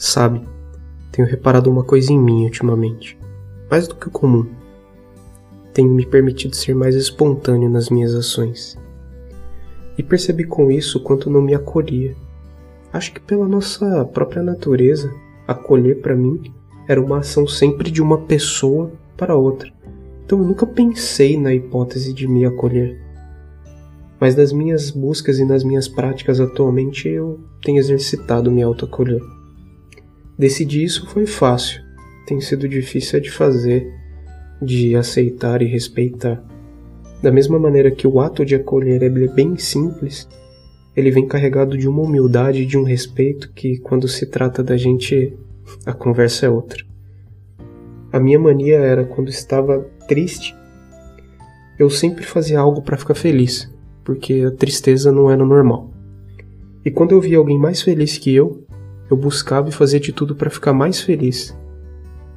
Sabe, tenho reparado uma coisa em mim ultimamente, mais do que o comum. Tenho me permitido ser mais espontâneo nas minhas ações. E percebi com isso quanto não me acolhia. Acho que pela nossa própria natureza, acolher para mim era uma ação sempre de uma pessoa para outra. Então eu nunca pensei na hipótese de me acolher. Mas nas minhas buscas e nas minhas práticas atualmente eu tenho exercitado me autoacolher. Decidir isso foi fácil, tem sido difícil é de fazer, de aceitar e respeitar. Da mesma maneira que o ato de acolher é bem simples, ele vem carregado de uma humildade e de um respeito que, quando se trata da gente, a conversa é outra. A minha mania era quando estava triste, eu sempre fazia algo para ficar feliz, porque a tristeza não era normal. E quando eu via alguém mais feliz que eu, eu buscava e fazia de tudo para ficar mais feliz.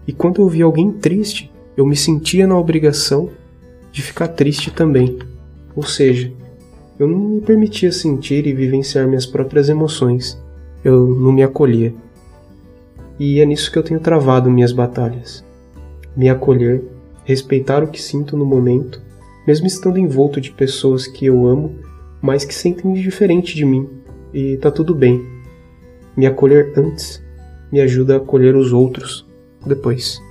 E quando eu via alguém triste, eu me sentia na obrigação de ficar triste também. Ou seja, eu não me permitia sentir e vivenciar minhas próprias emoções. Eu não me acolhia. E é nisso que eu tenho travado minhas batalhas. Me acolher, respeitar o que sinto no momento, mesmo estando envolto de pessoas que eu amo, mas que sentem diferente de mim. E tá tudo bem. Me acolher antes me ajuda a acolher os outros depois.